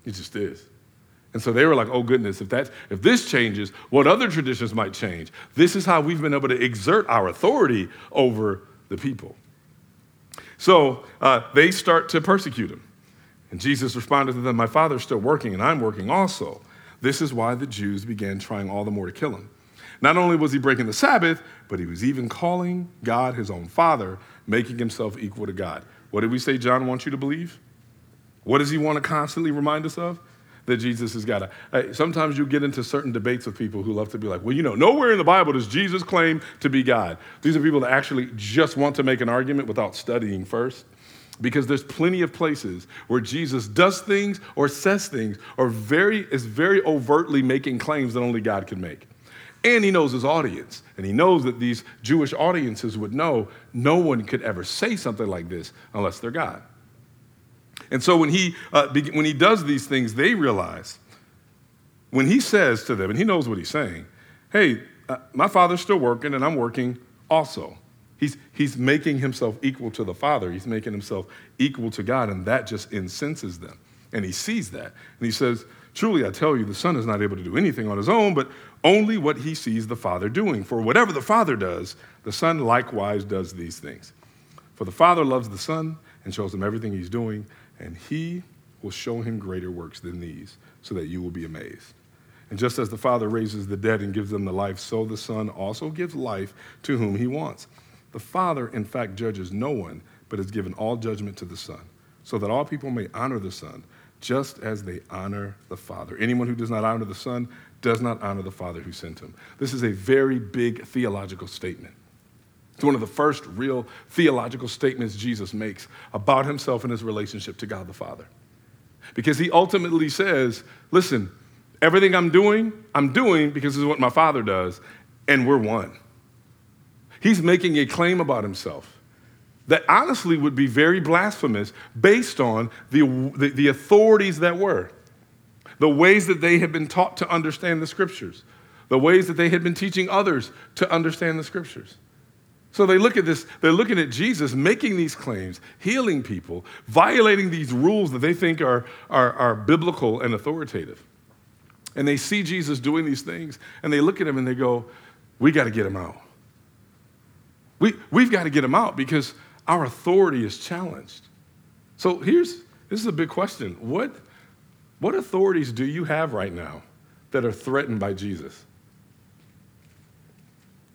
It just is. And so they were like, oh goodness, if that if this changes, what other traditions might change? This is how we've been able to exert our authority over the people. So uh, they start to persecute him. And Jesus responded to them, My father's still working, and I'm working also. This is why the Jews began trying all the more to kill him. Not only was he breaking the Sabbath, but he was even calling God his own father, making himself equal to God. What did we say John wants you to believe? What does he want to constantly remind us of? That Jesus has got to. sometimes you get into certain debates with people who love to be like, well, you know, nowhere in the Bible does Jesus claim to be God. These are people that actually just want to make an argument without studying first because there's plenty of places where Jesus does things or says things or very is very overtly making claims that only God can make. And he knows his audience. And he knows that these Jewish audiences would know no one could ever say something like this unless they're God. And so when he, uh, when he does these things, they realize when he says to them, and he knows what he's saying, hey, uh, my father's still working and I'm working also. He's, he's making himself equal to the Father. He's making himself equal to God, and that just incenses them. And he sees that. And he says, Truly, I tell you, the Son is not able to do anything on his own, but only what he sees the Father doing. For whatever the Father does, the Son likewise does these things. For the Father loves the Son and shows him everything he's doing, and he will show him greater works than these, so that you will be amazed. And just as the Father raises the dead and gives them the life, so the Son also gives life to whom he wants. The Father, in fact, judges no one, but has given all judgment to the Son, so that all people may honor the Son just as they honor the Father. Anyone who does not honor the Son does not honor the Father who sent him. This is a very big theological statement. It's one of the first real theological statements Jesus makes about himself and his relationship to God the Father. Because he ultimately says, listen, everything I'm doing, I'm doing because this is what my Father does, and we're one. He's making a claim about himself that honestly would be very blasphemous based on the, the, the, authorities that were, the ways that they had been taught to understand the scriptures, the ways that they had been teaching others to understand the scriptures. So they look at this, they're looking at Jesus making these claims, healing people, violating these rules that they think are, are, are biblical and authoritative. And they see Jesus doing these things, and they look at him and they go, We got to get him out. We, we've got to get him out because our authority is challenged. So here's this is a big question. What, what authorities do you have right now that are threatened by Jesus?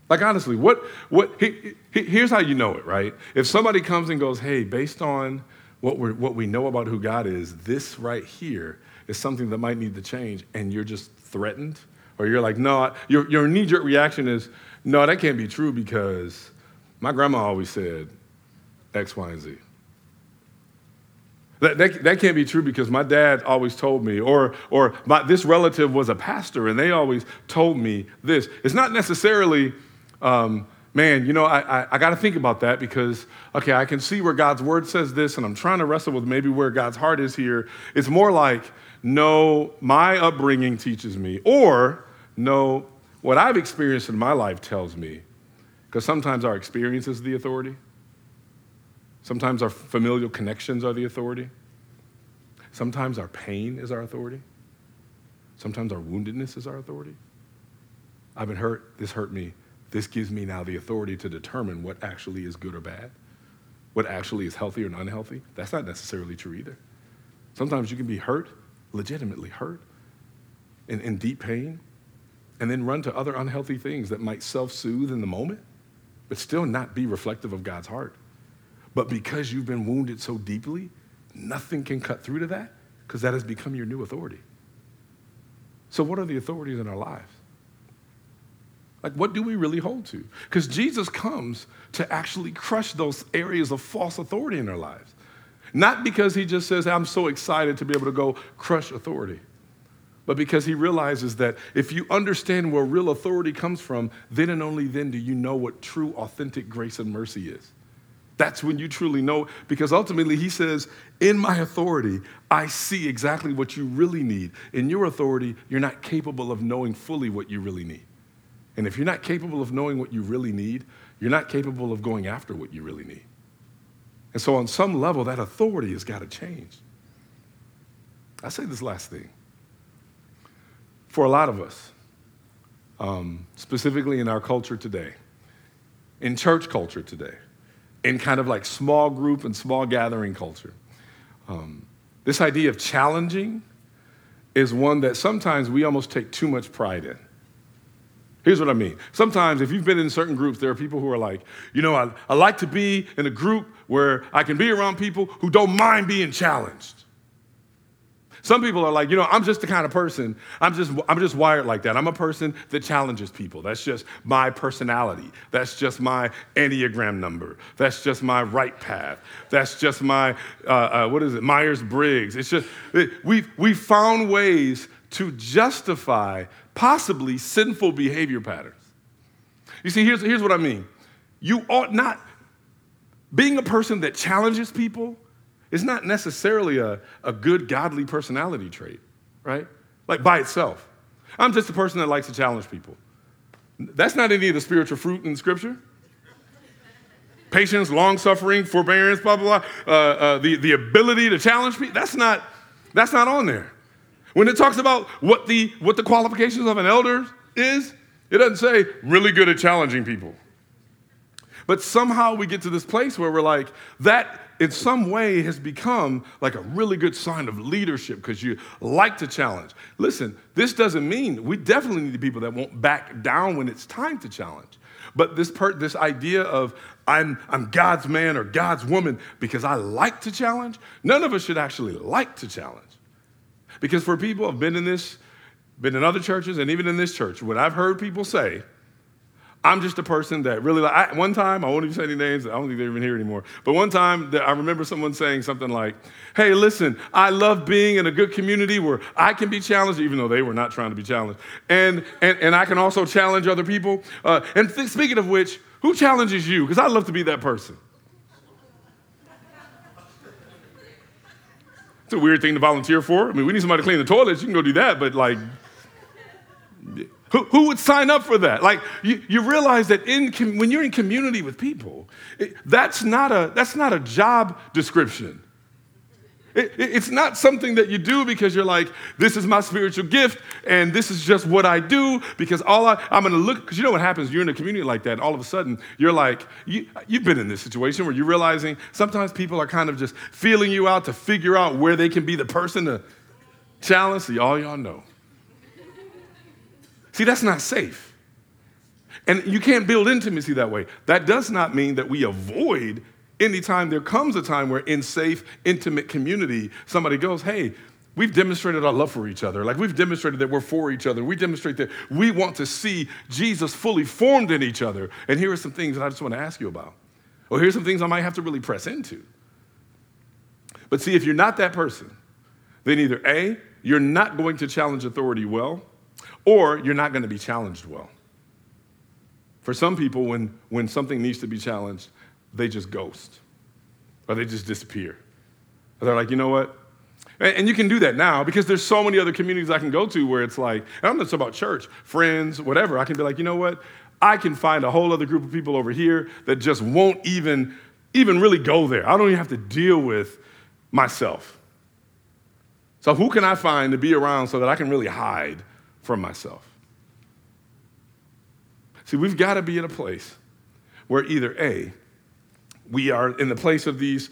Like honestly, what what he, he, here's how you know it, right? If somebody comes and goes, "Hey, based on what we what we know about who God is, this right here is something that might need to change," and you're just threatened, or you're like, "No," your your knee jerk reaction is, "No, that can't be true because my grandma always said, X, Y, and Z. That, that, that, can't be true because my dad always told me, or, or my, this relative was a pastor and they always told me this. It's not necessarily, um, man, you know, I, I, I got to think about that because, okay, I can see where God's word says this and I'm trying to wrestle with maybe where God's heart is here. It's more like, no, my upbringing teaches me, or no, what I've experienced in my life tells me. Because sometimes our experience is the authority. Sometimes our familial connections are the authority. Sometimes our pain is our authority. Sometimes our woundedness is our authority. I've been hurt, this hurt me. This gives me now the authority to determine what actually is good or bad, what actually is healthy or unhealthy. That's not necessarily true either. Sometimes you can be hurt, legitimately hurt, in, in deep pain, and then run to other unhealthy things that might self soothe in the moment, but still not be reflective of God's heart. But because you've been wounded so deeply, nothing can cut through to that because that has become your new authority. So, what are the authorities in our lives? Like, what do we really hold to? Because Jesus comes to actually crush those areas of false authority in our lives. Not because he just says, I'm so excited to be able to go crush authority, but because he realizes that if you understand where real authority comes from, then and only then do you know what true, authentic grace and mercy is. That's when you truly know, because ultimately he says, In my authority, I see exactly what you really need. In your authority, you're not capable of knowing fully what you really need. And if you're not capable of knowing what you really need, you're not capable of going after what you really need. And so, on some level, that authority has got to change. I say this last thing. For a lot of us, um, specifically in our culture today, in church culture today, in kind of like small group and small gathering culture, um, this idea of challenging is one that sometimes we almost take too much pride in. Here's what I mean. Sometimes, if you've been in certain groups, there are people who are like, you know, I, I like to be in a group where I can be around people who don't mind being challenged. Some people are like, you know, I'm just the kind of person, I'm just, I'm just wired like that. I'm a person that challenges people. That's just my personality. That's just my Enneagram number. That's just my right path. That's just my, uh, uh, what is it, Myers Briggs. It's just, it, we've, we've found ways to justify possibly sinful behavior patterns. You see, here's, here's what I mean. You ought not, being a person that challenges people is not necessarily a, a good godly personality trait, right? Like by itself. I'm just a person that likes to challenge people. That's not any of the spiritual fruit in Scripture. Patience, long suffering, forbearance, blah, blah, blah. Uh, uh, the, the ability to challenge people, that's not, that's not on there. When it talks about what the, what the qualifications of an elder is, it doesn't say really good at challenging people. But somehow we get to this place where we're like, that in some way has become like a really good sign of leadership because you like to challenge. Listen, this doesn't mean we definitely need people that won't back down when it's time to challenge. But this, per, this idea of I'm, I'm God's man or God's woman because I like to challenge, none of us should actually like to challenge. Because for people who've been in this, been in other churches, and even in this church, what I've heard people say, I'm just a person that really like. I, one time, I won't even say any names. I don't think they're even here anymore. But one time, that I remember someone saying something like, "Hey, listen, I love being in a good community where I can be challenged, even though they were not trying to be challenged, and and, and I can also challenge other people. Uh, and th- speaking of which, who challenges you? Because I'd love to be that person." It's a weird thing to volunteer for. I mean, we need somebody to clean the toilets. You can go do that, but like, who, who would sign up for that? Like, you, you realize that in, when you're in community with people, it, that's, not a, that's not a job description. It, it's not something that you do because you're like, this is my spiritual gift and this is just what I do because all I, I'm gonna look, because you know what happens, you're in a community like that, all of a sudden you're like, you, you've been in this situation where you're realizing sometimes people are kind of just feeling you out to figure out where they can be the person to challenge. See, all y'all know. See, that's not safe. And you can't build intimacy that way. That does not mean that we avoid anytime there comes a time where in safe, intimate community, somebody goes, hey, we've demonstrated our love for each other. Like we've demonstrated that we're for each other. We demonstrate that we want to see Jesus fully formed in each other. And here are some things that I just want to ask you about. Or here's some things I might have to really press into. But see, if you're not that person, then either A, you're not going to challenge authority well, or you're not going to be challenged well. For some people, when, when something needs to be challenged, they just ghost or they just disappear. Or they're like, you know what? And, and you can do that now because there's so many other communities I can go to where it's like, and I'm not talking about church, friends, whatever. I can be like, you know what? I can find a whole other group of people over here that just won't even, even really go there. I don't even have to deal with myself. So who can I find to be around so that I can really hide from myself? See, we've got to be in a place where either A, We are in the place of these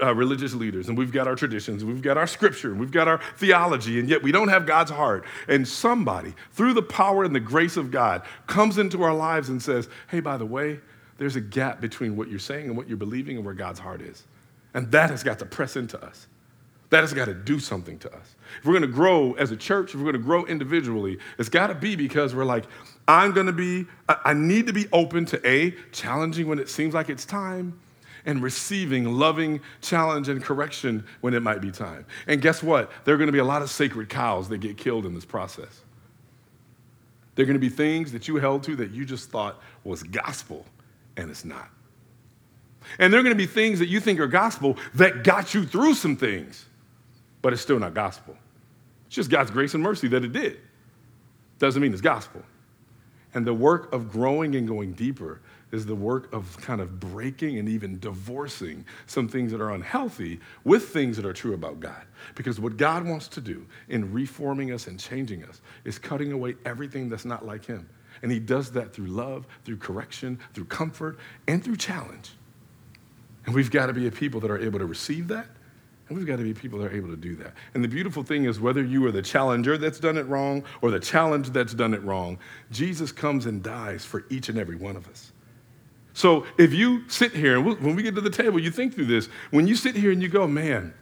uh, religious leaders, and we've got our traditions, we've got our scripture, we've got our theology, and yet we don't have God's heart. And somebody, through the power and the grace of God, comes into our lives and says, Hey, by the way, there's a gap between what you're saying and what you're believing and where God's heart is. And that has got to press into us. That has got to do something to us. If we're going to grow as a church, if we're going to grow individually, it's got to be because we're like, I'm going to be, I need to be open to A, challenging when it seems like it's time, and receiving loving challenge and correction when it might be time. And guess what? There are going to be a lot of sacred cows that get killed in this process. There are going to be things that you held to that you just thought was gospel, and it's not. And there are going to be things that you think are gospel that got you through some things but it's still not gospel. It's just God's grace and mercy that it did. Doesn't mean it's gospel. And the work of growing and going deeper is the work of kind of breaking and even divorcing some things that are unhealthy with things that are true about God. Because what God wants to do in reforming us and changing us is cutting away everything that's not like Him. And He does that through love, through correction, through comfort, and through challenge. And we've got to be a people that are able to receive that and we've got to be people that are able to do that. And the beautiful thing is, whether you are the challenger that's done it wrong or the challenge that's done it wrong, Jesus comes and dies for each and every one of us. So if you sit here, and when we get to the table, you think through this. When you sit here and you go, man,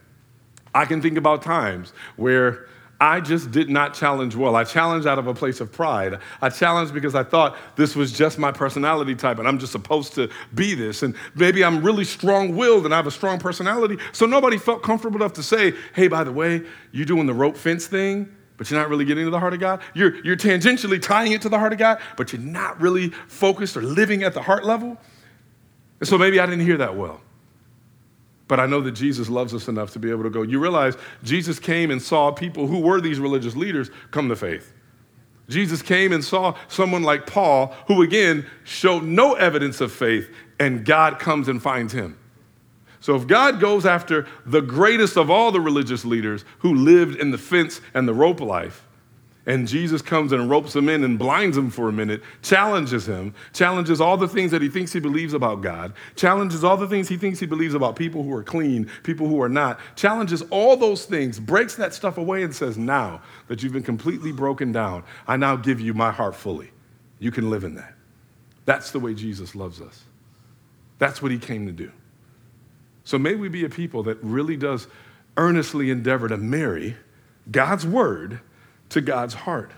I can think about times where I just did not challenge well. I challenged out of a place of pride. I challenged because I thought this was just my personality type and I'm just supposed to be this. And maybe I'm really strong willed and I have a strong personality. So nobody felt comfortable enough to say, hey, by the way, you're doing the rope fence thing, but you're not really getting to the heart of God. You're, you're tangentially tying it to the heart of God, but you're not really focused or living at the heart level. And so maybe I didn't hear that well. But I know that Jesus loves us enough to be able to go. You realize Jesus came and saw people who were these religious leaders come to faith. Jesus came and saw someone like Paul, who again showed no evidence of faith, and God comes and finds him. So if God goes after the greatest of all the religious leaders who lived in the fence and the rope life, and Jesus comes and ropes him in and blinds him for a minute, challenges him, challenges all the things that he thinks he believes about God, challenges all the things he thinks he believes about people who are clean, people who are not, challenges all those things, breaks that stuff away and says, Now that you've been completely broken down, I now give you my heart fully. You can live in that. That's the way Jesus loves us. That's what he came to do. So may we be a people that really does earnestly endeavor to marry God's word to God's heart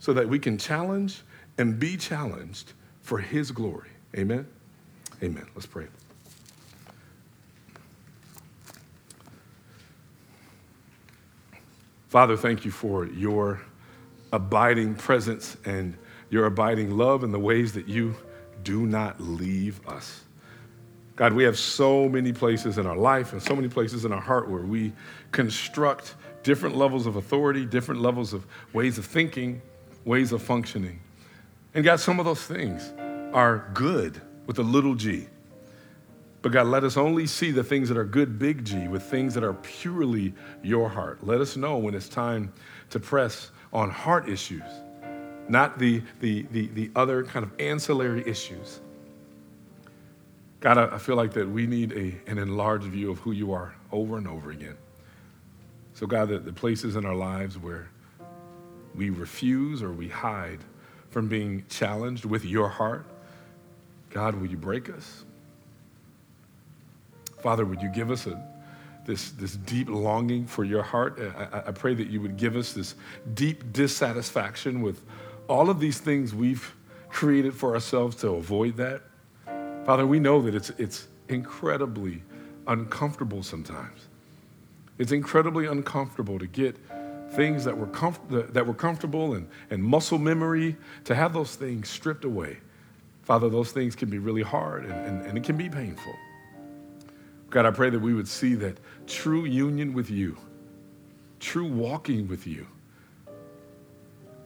so that we can challenge and be challenged for His glory. Amen? Amen. Let's pray. Father, thank you for your abiding presence and your abiding love and the ways that you do not leave us. God, we have so many places in our life and so many places in our heart where we construct different levels of authority, different levels of ways of thinking, ways of functioning. And God, some of those things are good with a little g. But God, let us only see the things that are good, big G, with things that are purely your heart. Let us know when it's time to press on heart issues, not the, the, the, the other kind of ancillary issues. God, I feel like that we need a, an enlarged view of who you are over and over again. So, God, the, the places in our lives where we refuse or we hide from being challenged with your heart, God, will you break us? Father, would you give us a, this, this deep longing for your heart? I, I pray that you would give us this deep dissatisfaction with all of these things we've created for ourselves to avoid that. Father, we know that it's, it's incredibly uncomfortable sometimes. It's incredibly uncomfortable to get things that were, comf- that were comfortable and, and muscle memory, to have those things stripped away. Father, those things can be really hard and, and, and it can be painful. God, I pray that we would see that true union with you, true walking with you,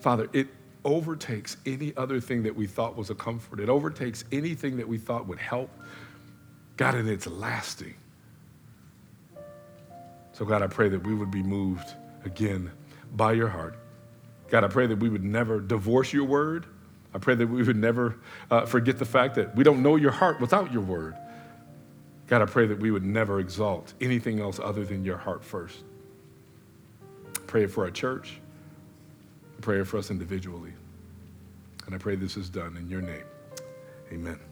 Father, it overtakes any other thing that we thought was a comfort. It overtakes anything that we thought would help. God, and it's lasting. So, God, I pray that we would be moved again by your heart. God, I pray that we would never divorce your word. I pray that we would never uh, forget the fact that we don't know your heart without your word. God, I pray that we would never exalt anything else other than your heart first. Pray for our church. Pray for us individually. And I pray this is done in your name. Amen.